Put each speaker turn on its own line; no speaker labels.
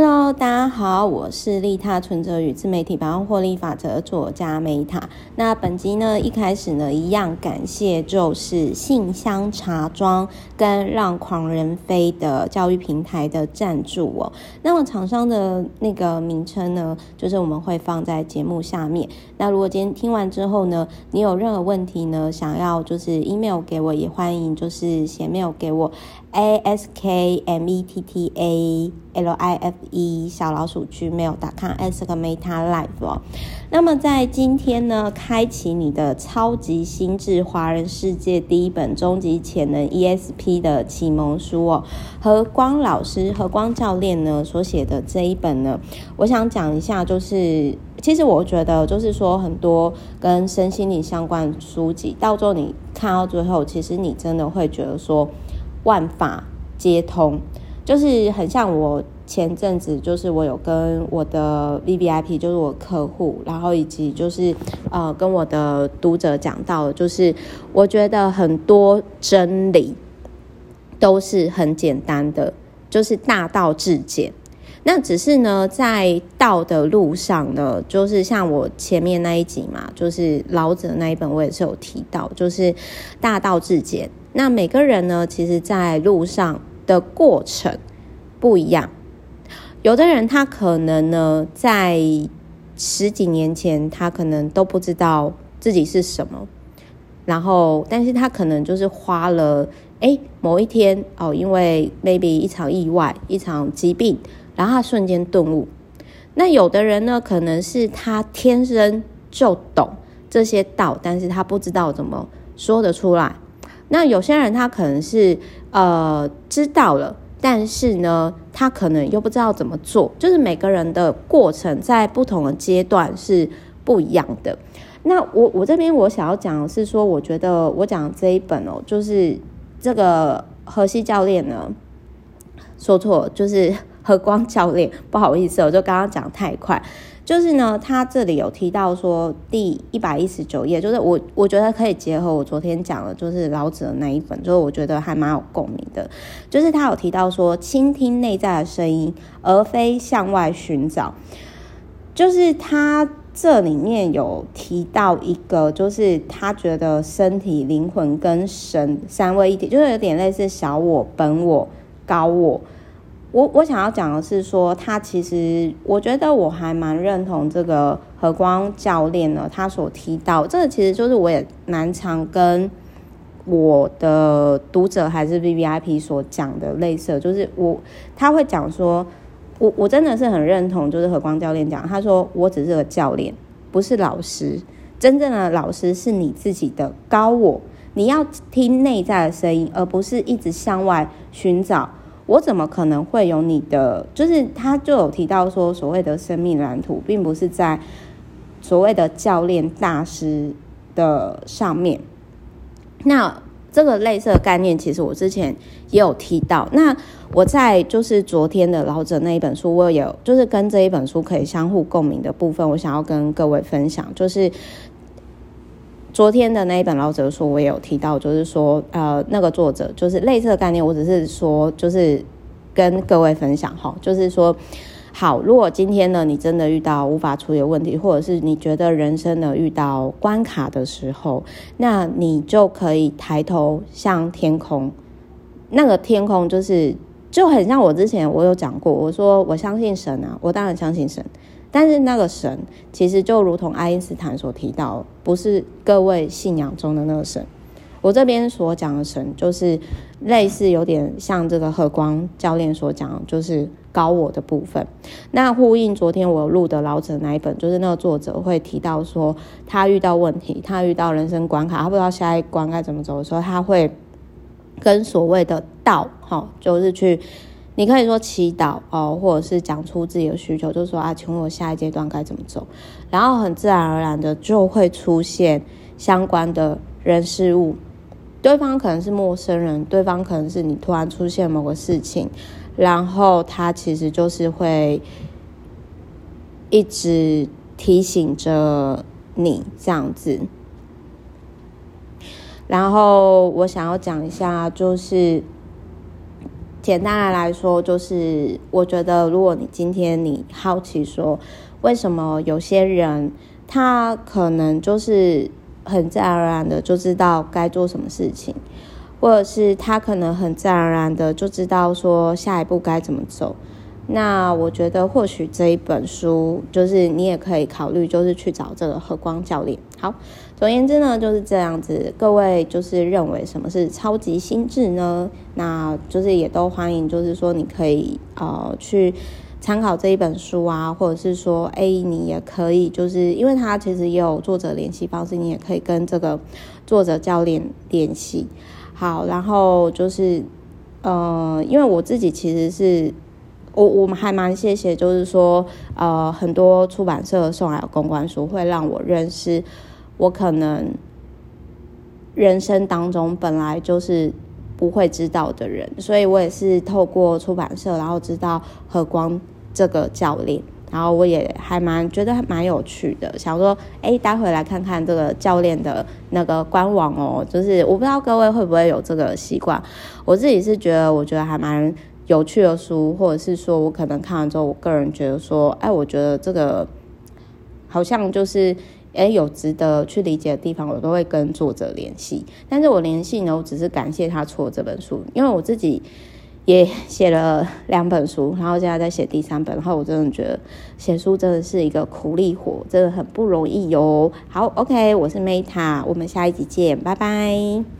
Hello，大家好，我是利他存折与自媒体百万获利法则作家梅塔。那本集呢，一开始呢，一样感谢就是信箱茶庄跟让狂人飞的教育平台的赞助哦。那么厂商的那个名称呢，就是我们会放在节目下面。那如果今天听完之后呢，你有任何问题呢，想要就是 email 给我，也欢迎就是写 mail 给我。A S K M E T T A L I F E 小老鼠 gmail.com Ask Meta Life 哦。那么在今天呢，开启你的超级心智华人世界第一本终极潜能 ESP 的启蒙书哦，何光老师何光教练呢所写的这一本呢，我想讲一下，就是其实我觉得就是说很多跟身心灵相关书籍，到最后你看到最后，其实你真的会觉得说。万法皆通，就是很像我前阵子，就是我有跟我的 VVIP，就是我客户，然后以及就是呃跟我的读者讲到，就是我觉得很多真理都是很简单的，就是大道至简。那只是呢，在道的路上呢，就是像我前面那一集嘛，就是老子那一本，我也是有提到，就是大道至简。那每个人呢，其实在路上的过程不一样。有的人他可能呢，在十几年前，他可能都不知道自己是什么，然后，但是他可能就是花了，哎，某一天哦，因为 maybe 一场意外，一场疾病。然后他瞬间顿悟。那有的人呢，可能是他天生就懂这些道，但是他不知道怎么说得出来。那有些人他可能是呃知道了，但是呢，他可能又不知道怎么做。就是每个人的过程在不同的阶段是不一样的。那我我这边我想要讲的是说，我觉得我讲这一本哦，就是这个荷西教练呢说错，就是。何光教练，不好意思，我就刚刚讲太快。就是呢，他这里有提到说，第一百一十九页，就是我我觉得可以结合我昨天讲的，就是老子的那一本，就是我觉得还蛮有共鸣的。就是他有提到说，倾听内在的声音，而非向外寻找。就是他这里面有提到一个，就是他觉得身体、灵魂跟神三位一体，就是有点类似小我、本我、高我。我我想要讲的是说，他其实我觉得我还蛮认同这个何光教练呢，他所提到这个其实就是我也蛮常跟我的读者还是 VVIP 所讲的类似，就是我他会讲说，我我真的是很认同，就是何光教练讲，他说我只是个教练，不是老师，真正的老师是你自己的高我，你要听内在的声音，而不是一直向外寻找。我怎么可能会有你的？就是他就有提到说，所谓的生命蓝图，并不是在所谓的教练大师的上面。那这个类似的概念，其实我之前也有提到。那我在就是昨天的老者那一本书，我有就是跟这一本书可以相互共鸣的部分，我想要跟各位分享，就是。昨天的那一本老者书，我也有提到，就是说，呃，那个作者就是类似的概念，我只是说，就是跟各位分享哈，就是说，好，如果今天呢，你真的遇到无法处理的问题，或者是你觉得人生呢遇到关卡的时候，那你就可以抬头向天空，那个天空就是就很像我之前我有讲过，我说我相信神啊，我当然相信神。但是那个神，其实就如同爱因斯坦所提到，不是各位信仰中的那个神。我这边所讲的神，就是类似有点像这个何光教练所讲，就是高我的部分。那呼应昨天我录的老者那一本，就是那个作者会提到说，他遇到问题，他遇到人生关卡，他不知道下一关该怎么走的时候，他会跟所谓的道，哈，就是去。你可以说祈祷哦，或者是讲出自己的需求，就说啊，请问我下一阶段该怎么走？然后很自然而然的就会出现相关的人事物，对方可能是陌生人，对方可能是你突然出现某个事情，然后他其实就是会一直提醒着你这样子。然后我想要讲一下，就是。简单的来说，就是我觉得，如果你今天你好奇说，为什么有些人他可能就是很自然而然的就知道该做什么事情，或者是他可能很自然而然的就知道说下一步该怎么走。那我觉得或许这一本书，就是你也可以考虑，就是去找这个和光教练。好，总而言之呢，就是这样子。各位就是认为什么是超级心智呢？那就是也都欢迎，就是说你可以呃去参考这一本书啊，或者是说，哎，你也可以，就是因为它其实也有作者联系方式，你也可以跟这个作者教练联系。好，然后就是呃，因为我自己其实是。我我们还蛮谢谢，就是说，呃，很多出版社送来的公关书，会让我认识我可能人生当中本来就是不会知道的人，所以我也是透过出版社，然后知道和光这个教练，然后我也还蛮觉得还蛮有趣的，想说，哎，待会来看看这个教练的那个官网哦，就是我不知道各位会不会有这个习惯，我自己是觉得，我觉得还蛮。有趣的书，或者是说我可能看完之后，我个人觉得说，哎，我觉得这个好像就是，哎，有值得去理解的地方，我都会跟作者联系。但是我联系呢，我只是感谢他出了这本书，因为我自己也写了两本书，然后现在在写第三本，然后我真的觉得写书真的是一个苦力活，真的很不容易哟。好，OK，我是 Meta，我们下一集见，拜拜。